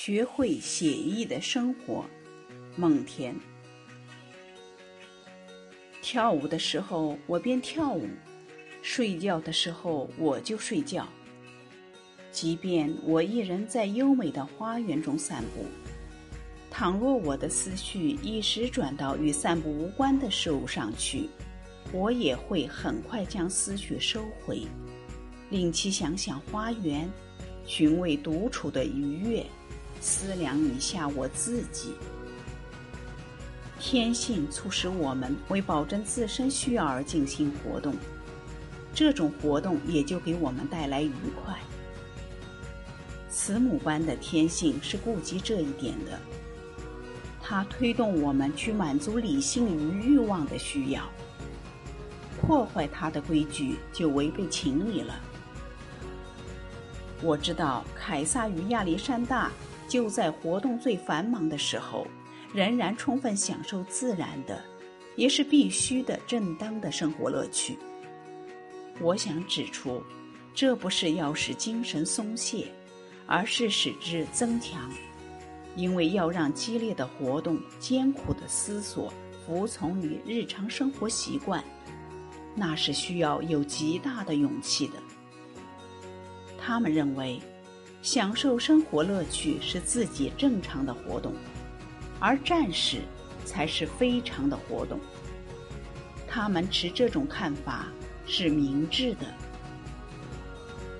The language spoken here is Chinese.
学会写意的生活，梦田。跳舞的时候我便跳舞，睡觉的时候我就睡觉。即便我一人在优美的花园中散步，倘若我的思绪一时转到与散步无关的事物上去，我也会很快将思绪收回，令其想想花园，寻味独处的愉悦。思量一下我自己，天性促使我们为保证自身需要而进行活动，这种活动也就给我们带来愉快。慈母般的天性是顾及这一点的，它推动我们去满足理性与欲望的需要，破坏它的规矩就违背情理了。我知道凯撒与亚历山大。就在活动最繁忙的时候，仍然充分享受自然的，也是必须的、正当的生活乐趣。我想指出，这不是要使精神松懈，而是使之增强，因为要让激烈的活动、艰苦的思索服从于日常生活习惯，那是需要有极大的勇气的。他们认为。享受生活乐趣是自己正常的活动，而战士才是非常的活动。他们持这种看法是明智的。